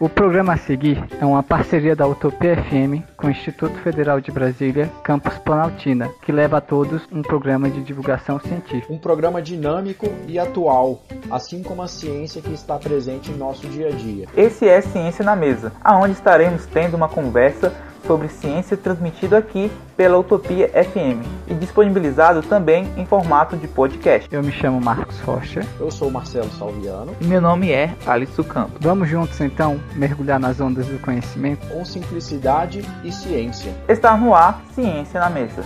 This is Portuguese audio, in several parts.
O programa a seguir é uma parceria da Utopia FM com o Instituto Federal de Brasília, Campus Planaltina, que leva a todos um programa de divulgação científica. Um programa dinâmico e atual, assim como a ciência que está presente em nosso dia a dia. Esse é Ciência na Mesa, aonde estaremos tendo uma conversa sobre ciência transmitido aqui pela Utopia FM e disponibilizado também em formato de podcast. Eu me chamo Marcos Rocha. Eu sou Marcelo Salviano. E meu nome é Alisson Campos. Vamos juntos então mergulhar nas ondas do conhecimento com simplicidade e ciência. Está no ar Ciência na Mesa.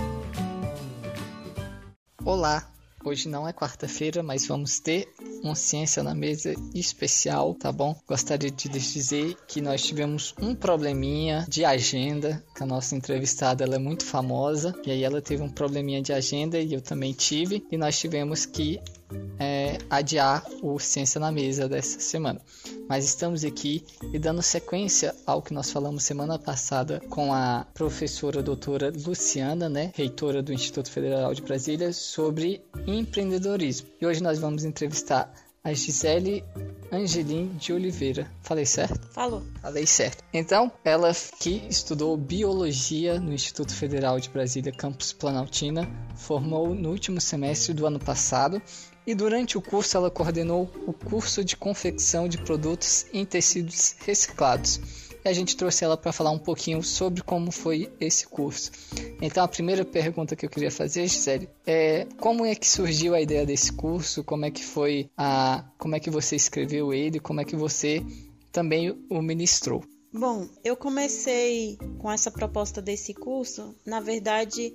Olá, Hoje não é quarta-feira, mas vamos ter uma ciência na mesa especial, tá bom? Gostaria de lhes dizer que nós tivemos um probleminha de agenda, que a nossa entrevistada ela é muito famosa, e aí ela teve um probleminha de agenda e eu também tive, e nós tivemos que é, adiar o Ciência na Mesa dessa semana. Mas estamos aqui e dando sequência ao que nós falamos semana passada com a professora doutora Luciana, né, reitora do Instituto Federal de Brasília, sobre empreendedorismo. E hoje nós vamos entrevistar a Gisele Angelim de Oliveira. Falei certo? Falou. Falei certo. Então, ela que estudou biologia no Instituto Federal de Brasília, campus Planaltina, formou no último semestre do ano passado e durante o curso ela coordenou o curso de confecção de produtos em tecidos reciclados. E a gente trouxe ela para falar um pouquinho sobre como foi esse curso. Então a primeira pergunta que eu queria fazer, Gisele, é como é que surgiu a ideia desse curso? Como é que foi a, como é que você escreveu ele? Como é que você também o ministrou? Bom, eu comecei com essa proposta desse curso. Na verdade,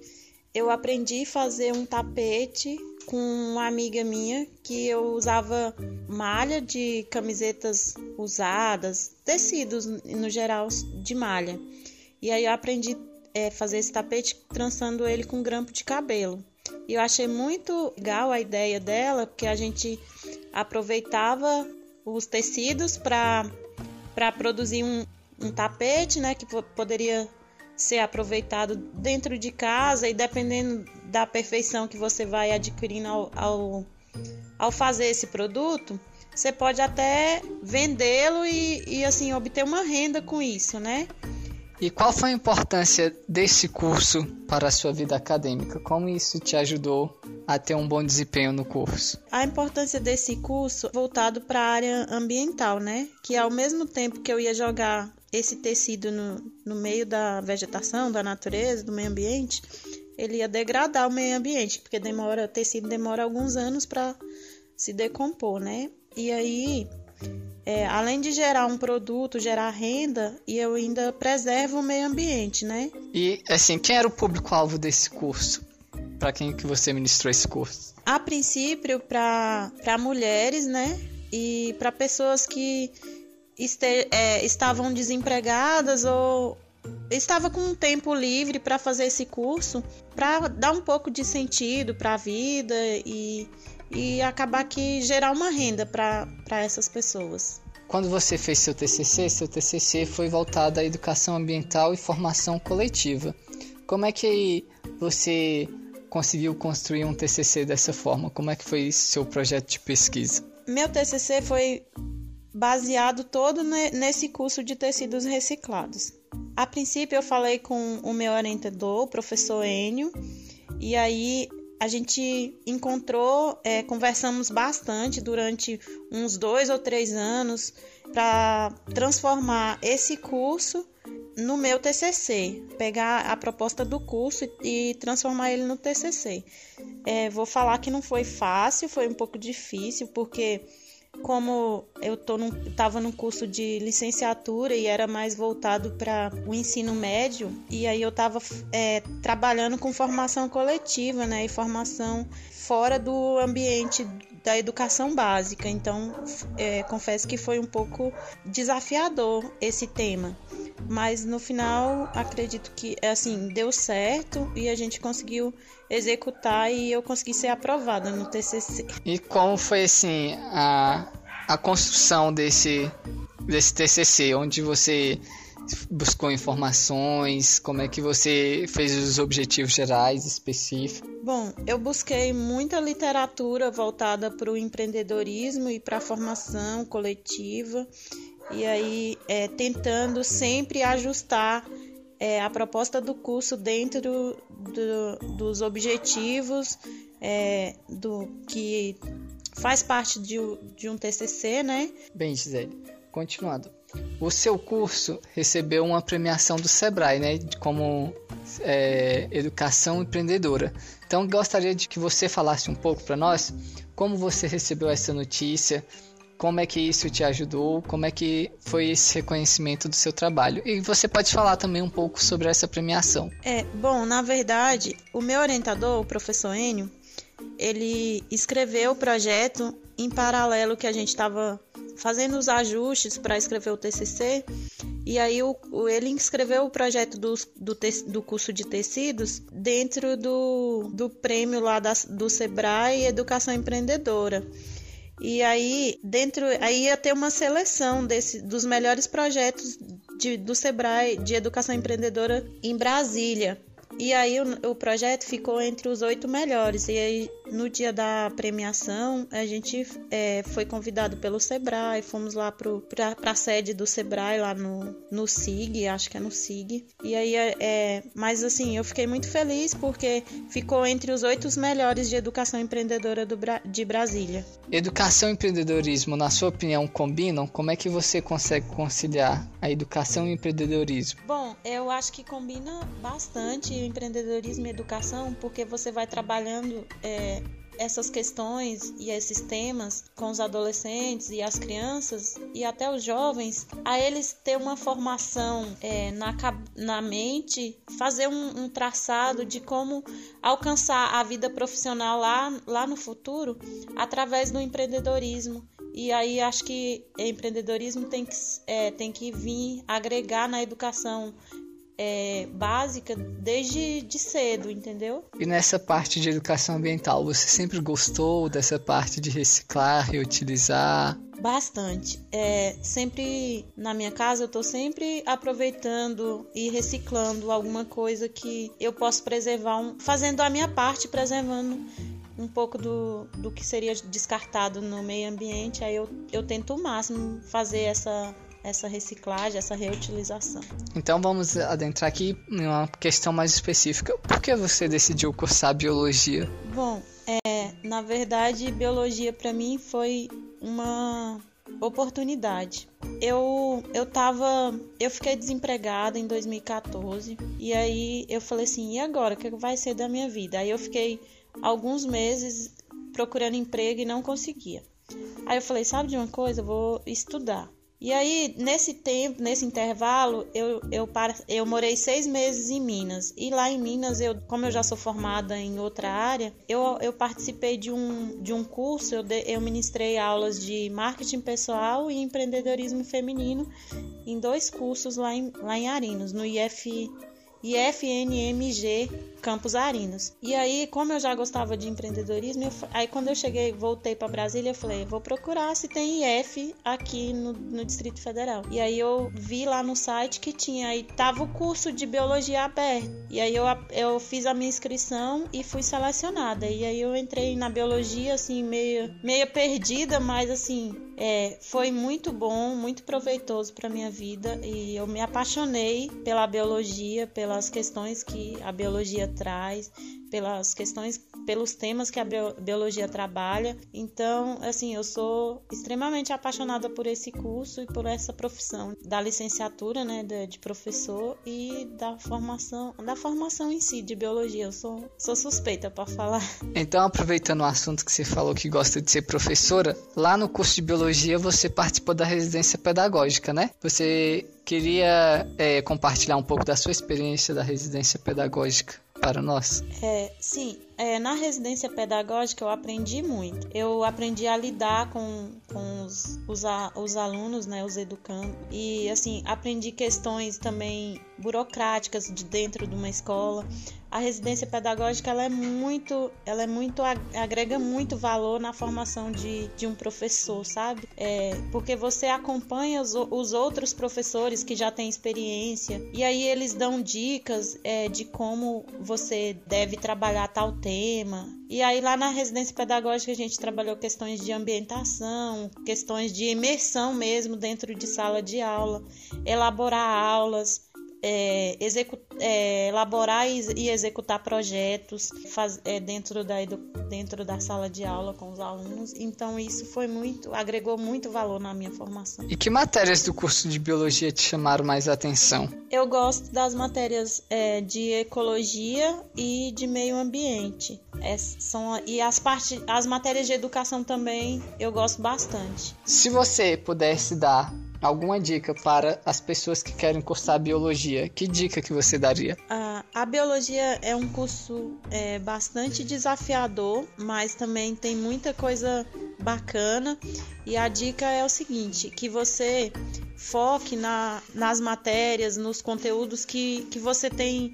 eu aprendi a fazer um tapete com uma amiga minha que eu usava malha de camisetas usadas, tecidos no geral de malha. E aí eu aprendi é, fazer esse tapete trançando ele com grampo de cabelo. E eu achei muito legal a ideia dela, porque a gente aproveitava os tecidos para produzir um, um tapete, né, que poderia ser aproveitado dentro de casa e dependendo da perfeição que você vai adquirindo ao, ao, ao fazer esse produto, você pode até vendê-lo e, e assim obter uma renda com isso, né? E qual foi a importância desse curso para a sua vida acadêmica? Como isso te ajudou a ter um bom desempenho no curso? A importância desse curso voltado para a área ambiental, né? Que ao mesmo tempo que eu ia jogar esse tecido no, no meio da vegetação, da natureza, do meio ambiente, ele ia degradar o meio ambiente, porque demora, tecido demora alguns anos para se decompor, né? E aí, é, além de gerar um produto, gerar renda, e eu ainda preservo o meio ambiente, né? E assim, quem era o público-alvo desse curso? Para quem que você ministrou esse curso? A princípio, para mulheres, né? E para pessoas que este, é, estavam desempregadas ou estava com um tempo livre para fazer esse curso, para dar um pouco de sentido para a vida e, e acabar que gerar uma renda para essas pessoas. Quando você fez seu TCC, seu TCC foi voltado à educação ambiental e formação coletiva. Como é que você conseguiu construir um TCC dessa forma? Como é que foi seu projeto de pesquisa? Meu TCC foi baseado todo nesse curso de tecidos reciclados. A princípio eu falei com o meu orientador, o professor Enio, e aí a gente encontrou, é, conversamos bastante durante uns dois ou três anos para transformar esse curso no meu TCC, pegar a proposta do curso e, transformar ele no TCC. É, vou falar que não foi fácil, foi um pouco difícil, porque como eu tô num, tava num curso de licenciatura e era mais voltado para o ensino médio, e aí eu estava é, trabalhando com formação coletiva, né, e formação fora do ambiente da educação básica. Então, é, confesso que foi um pouco desafiador esse tema. Mas no final, acredito que assim deu certo e a gente conseguiu executar e eu consegui ser aprovada no TCC. E como foi assim a, a construção desse desse TCC, onde você buscou informações? Como é que você fez os objetivos gerais específicos? Bom, eu busquei muita literatura voltada para o empreendedorismo e para a formação coletiva. E aí é, tentando sempre ajustar é, a proposta do curso dentro do, dos objetivos é, do que faz parte de, de um TCC, né? Bem, Gisele, continuando. O seu curso recebeu uma premiação do Sebrae, né? Como é, educação empreendedora. Então, gostaria de que você falasse um pouco para nós como você recebeu essa notícia, como é que isso te ajudou, como é que foi esse reconhecimento do seu trabalho. E você pode falar também um pouco sobre essa premiação. É, bom, na verdade, o meu orientador, o professor Enio, ele escreveu o projeto em paralelo que a gente estava fazendo os ajustes para escrever o TCC. E aí o, ele escreveu o projeto do, do, te, do curso de tecidos dentro do, do prêmio lá da, do Sebrae Educação Empreendedora. E aí, dentro, aí ia ter uma seleção desse, dos melhores projetos de, do Sebrae de educação empreendedora em Brasília. E aí o, o, projeto ficou entre os oito melhores. E aí no dia da premiação a gente é, foi convidado pelo Sebrae, fomos lá para a sede do Sebrae lá no, no SIG, acho que é no SIG. E aí é, é, mas assim eu fiquei muito feliz porque ficou entre os oito melhores de educação empreendedora do, de Brasília. Educação e empreendedorismo, na sua opinião, combinam? Como é que você consegue conciliar a educação e o empreendedorismo? Bom, eu acho que combina bastante empreendedorismo e educação, porque você vai trabalhando é, essas questões e esses temas com os adolescentes e as crianças e até os jovens, a eles ter uma formação é, na, na mente, fazer um, um, traçado de como alcançar a vida profissional lá, lá no futuro através do empreendedorismo. E aí acho que empreendedorismo tem que, é, tem que vir agregar na educação é, básica desde de cedo, entendeu? E nessa parte de educação ambiental, você sempre gostou dessa parte de reciclar, reutilizar? Bastante. É, sempre na minha casa eu tô sempre aproveitando e reciclando alguma coisa que eu posso preservar, um, fazendo a minha parte, preservando um pouco do, do que seria descartado no meio ambiente. Aí eu, eu tento o máximo fazer essa essa reciclagem, essa reutilização. Então vamos adentrar aqui em uma questão mais específica. Por que você decidiu cursar biologia? Bom, é, na verdade, biologia para mim foi uma oportunidade. Eu eu tava, eu fiquei desempregada em 2014 e aí eu falei assim, e agora, o que vai ser da minha vida? Aí eu fiquei alguns meses procurando emprego e não conseguia. Aí eu falei, sabe de uma coisa, eu vou estudar. E aí, nesse tempo, nesse intervalo, eu, eu, eu morei seis meses em Minas. E lá em Minas, eu, como eu já sou formada em outra área, eu, eu participei de um, de um curso, eu, de, eu ministrei aulas de marketing pessoal e empreendedorismo feminino em dois cursos lá em, lá em Arinos, no IF, IFNMG Campos Arinos. E aí, como eu já gostava de empreendedorismo, eu, aí quando eu cheguei, voltei para Brasília, eu falei, vou procurar se tem IF aqui no, no, Distrito Federal. E aí eu vi lá no site que tinha, aí tava o curso de biologia aberto. E aí eu, eu fiz a minha inscrição e fui selecionada. E aí eu entrei na biologia, assim, meio, meio perdida, mas assim, é, foi muito bom, muito proveitoso para minha vida. E eu me apaixonei pela biologia, pelas questões que a biologia traz, pelas questões, pelos temas que a biologia trabalha. Então, assim, eu sou extremamente apaixonada por esse curso e por essa profissão da licenciatura, né, de, professor e da formação, da formação em si de biologia. Eu sou, sou suspeita para falar. Então, aproveitando o assunto que você falou que gosta de ser professora, lá no curso de biologia você participou da residência pedagógica, né? Você queria é, compartilhar um pouco da sua experiência da residência pedagógica para nós? É, sim, é, na residência pedagógica eu aprendi muito. Eu aprendi a lidar com, com os, os, os alunos, né, os educandos. E, assim, aprendi questões também burocráticas de dentro de uma escola. A residência pedagógica ela é muito, ela é muito agrega muito valor na formação de, de um professor, sabe? É, porque você acompanha os, os outros professores que já têm experiência e aí eles dão dicas é, de como você deve trabalhar tal tema tema. E aí lá na residência pedagógica a gente trabalhou questões de ambientação, questões de imersão mesmo dentro de sala de aula, elaborar aulas, é, é, elaborar e, e, executar projetos faz, é, dentro, da, dentro da sala de aula com os alunos. Então isso foi muito, agregou muito valor na minha formação. E que matérias do curso de biologia te chamaram mais atenção? Eu gosto das matérias é, de ecologia e de meio ambiente. São, e as, parte, as matérias de educação também eu gosto bastante. Se você pudesse dar alguma dica para as pessoas que querem cursar biologia, que dica que você daria? A, a biologia é um curso é, bastante desafiador, mas também tem muita coisa bacana. E a dica é o seguinte: que você foque na, nas matérias, nos conteúdos que, que você tem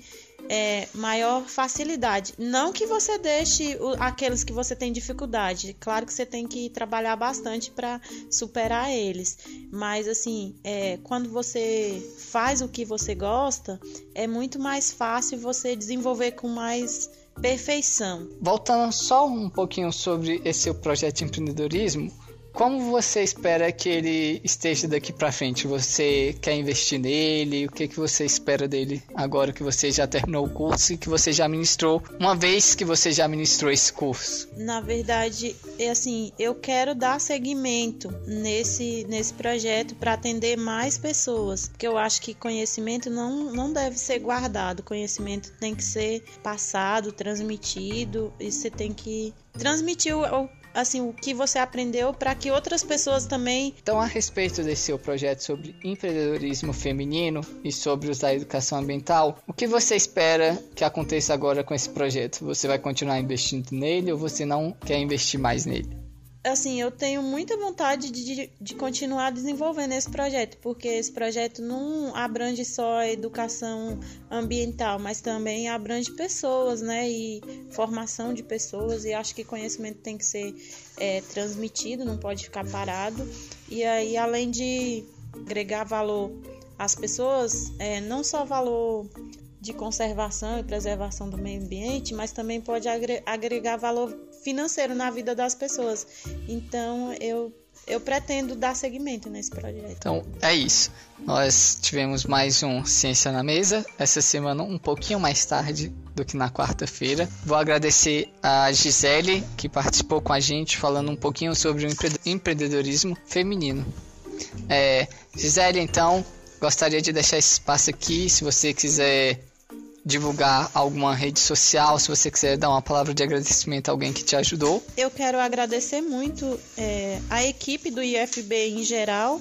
é, maior facilidade. Não que você deixe o, aqueles que você tem dificuldade. Claro que você tem que trabalhar bastante para superar eles. Mas assim, é, quando você faz o que você gosta, é muito mais fácil você desenvolver com mais perfeição. Voltando só um pouquinho sobre esse seu projeto de empreendedorismo, como você espera que ele esteja daqui para frente? Você quer investir nele? O que, que você espera dele agora que você já terminou o curso e que você já ministrou, uma vez que você já ministrou esse curso? Na verdade, é assim, eu quero dar seguimento nesse, nesse projeto para atender mais pessoas, porque eu acho que conhecimento não, não deve ser guardado, conhecimento tem que ser passado, transmitido, e você tem que transmitir o, assim o que você aprendeu para que outras pessoas também. Então, a respeito desse seu projeto sobre empreendedorismo feminino e sobre usar a educação ambiental, o que você espera que aconteça agora com esse projeto? Você vai continuar investindo nele ou você não quer investir mais nele? Assim, eu tenho muita vontade de, de continuar desenvolvendo esse projeto, porque esse projeto não abrange só a educação ambiental, mas também abrange pessoas, né? E formação de pessoas, e acho que conhecimento tem que ser é, transmitido, não pode ficar parado. E aí, além de agregar valor às pessoas, é, não só valor de conservação e preservação do meio ambiente, mas também pode agregar valor financeiro na vida das pessoas. Então eu eu pretendo dar seguimento nesse projeto. Então é isso. Nós tivemos mais um Ciência na Mesa essa semana um pouquinho mais tarde do que na quarta-feira. Vou agradecer a Gisele que participou com a gente falando um pouquinho sobre o empreendedorismo feminino. É, Gisele, então gostaria de deixar esse espaço aqui se você quiser divulgar alguma rede social, se você quiser dar uma palavra de agradecimento a alguém que te ajudou. Eu quero agradecer muito é, a equipe do IFB em geral,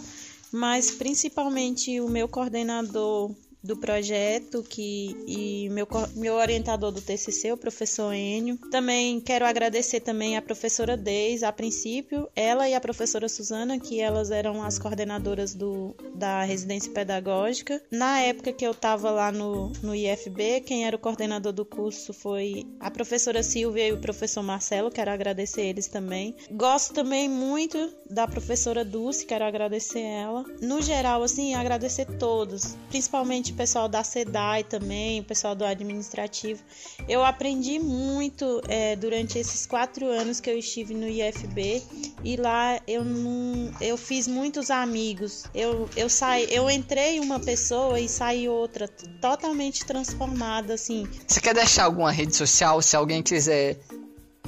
mas principalmente o meu coordenador do projeto que e meu, meu orientador do TCC, o professor Enio. Também quero agradecer também a professora Deis, a princípio, ela e a professora Suzana, que elas eram as coordenadoras do, da residência pedagógica. Na época que eu estava lá no, no IFB, quem era o coordenador do curso foi a professora Silvia e o professor Marcelo, quero agradecer eles também. Gosto também muito da professora Dulce, quero agradecer ela. No geral, assim, agradecer todos, principalmente o pessoal da SEDAI também, o pessoal do administrativo. Eu aprendi muito é, durante esses quatro anos que eu estive no IFB e lá eu não, eu fiz muitos amigos. Eu, eu saí, eu entrei uma pessoa e saí outra, totalmente transformada, assim. Você quer deixar alguma rede social se alguém quiser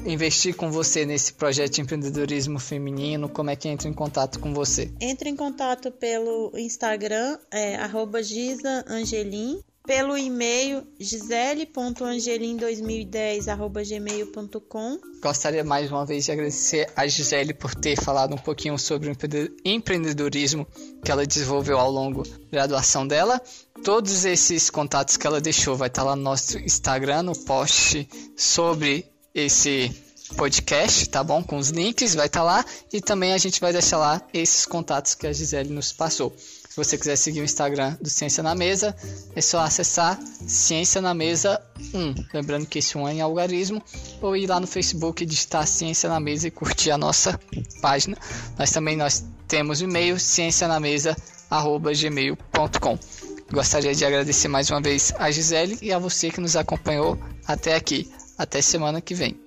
investir com você nesse projeto de empreendedorismo feminino, como é que entra em contato com você? Entre em contato pelo Instagram, é, gisaangelim, pelo e-mail gisele.angelim2010.gmail.com Gostaria mais uma vez de agradecer a Gisele por ter falado um pouquinho sobre o empreendedorismo que ela desenvolveu ao longo da graduação dela. Todos esses contatos que ela deixou vai estar lá no nosso Instagram, no post sobre esse podcast, tá bom? Com os links, vai estar tá lá. E também a gente vai deixar lá esses contatos que a Gisele nos passou. Se você quiser seguir o Instagram do Ciência na Mesa, é só acessar Ciência na Mesa 1. Lembrando que esse 1 é em algarismo. Ou ir lá no Facebook e digitar Ciência na Mesa e curtir a nossa página. Nós também nós temos o e-mail ciencianamesa.gmail.com Gostaria de agradecer mais uma vez a Gisele e a você que nos acompanhou até aqui. Até semana que vem.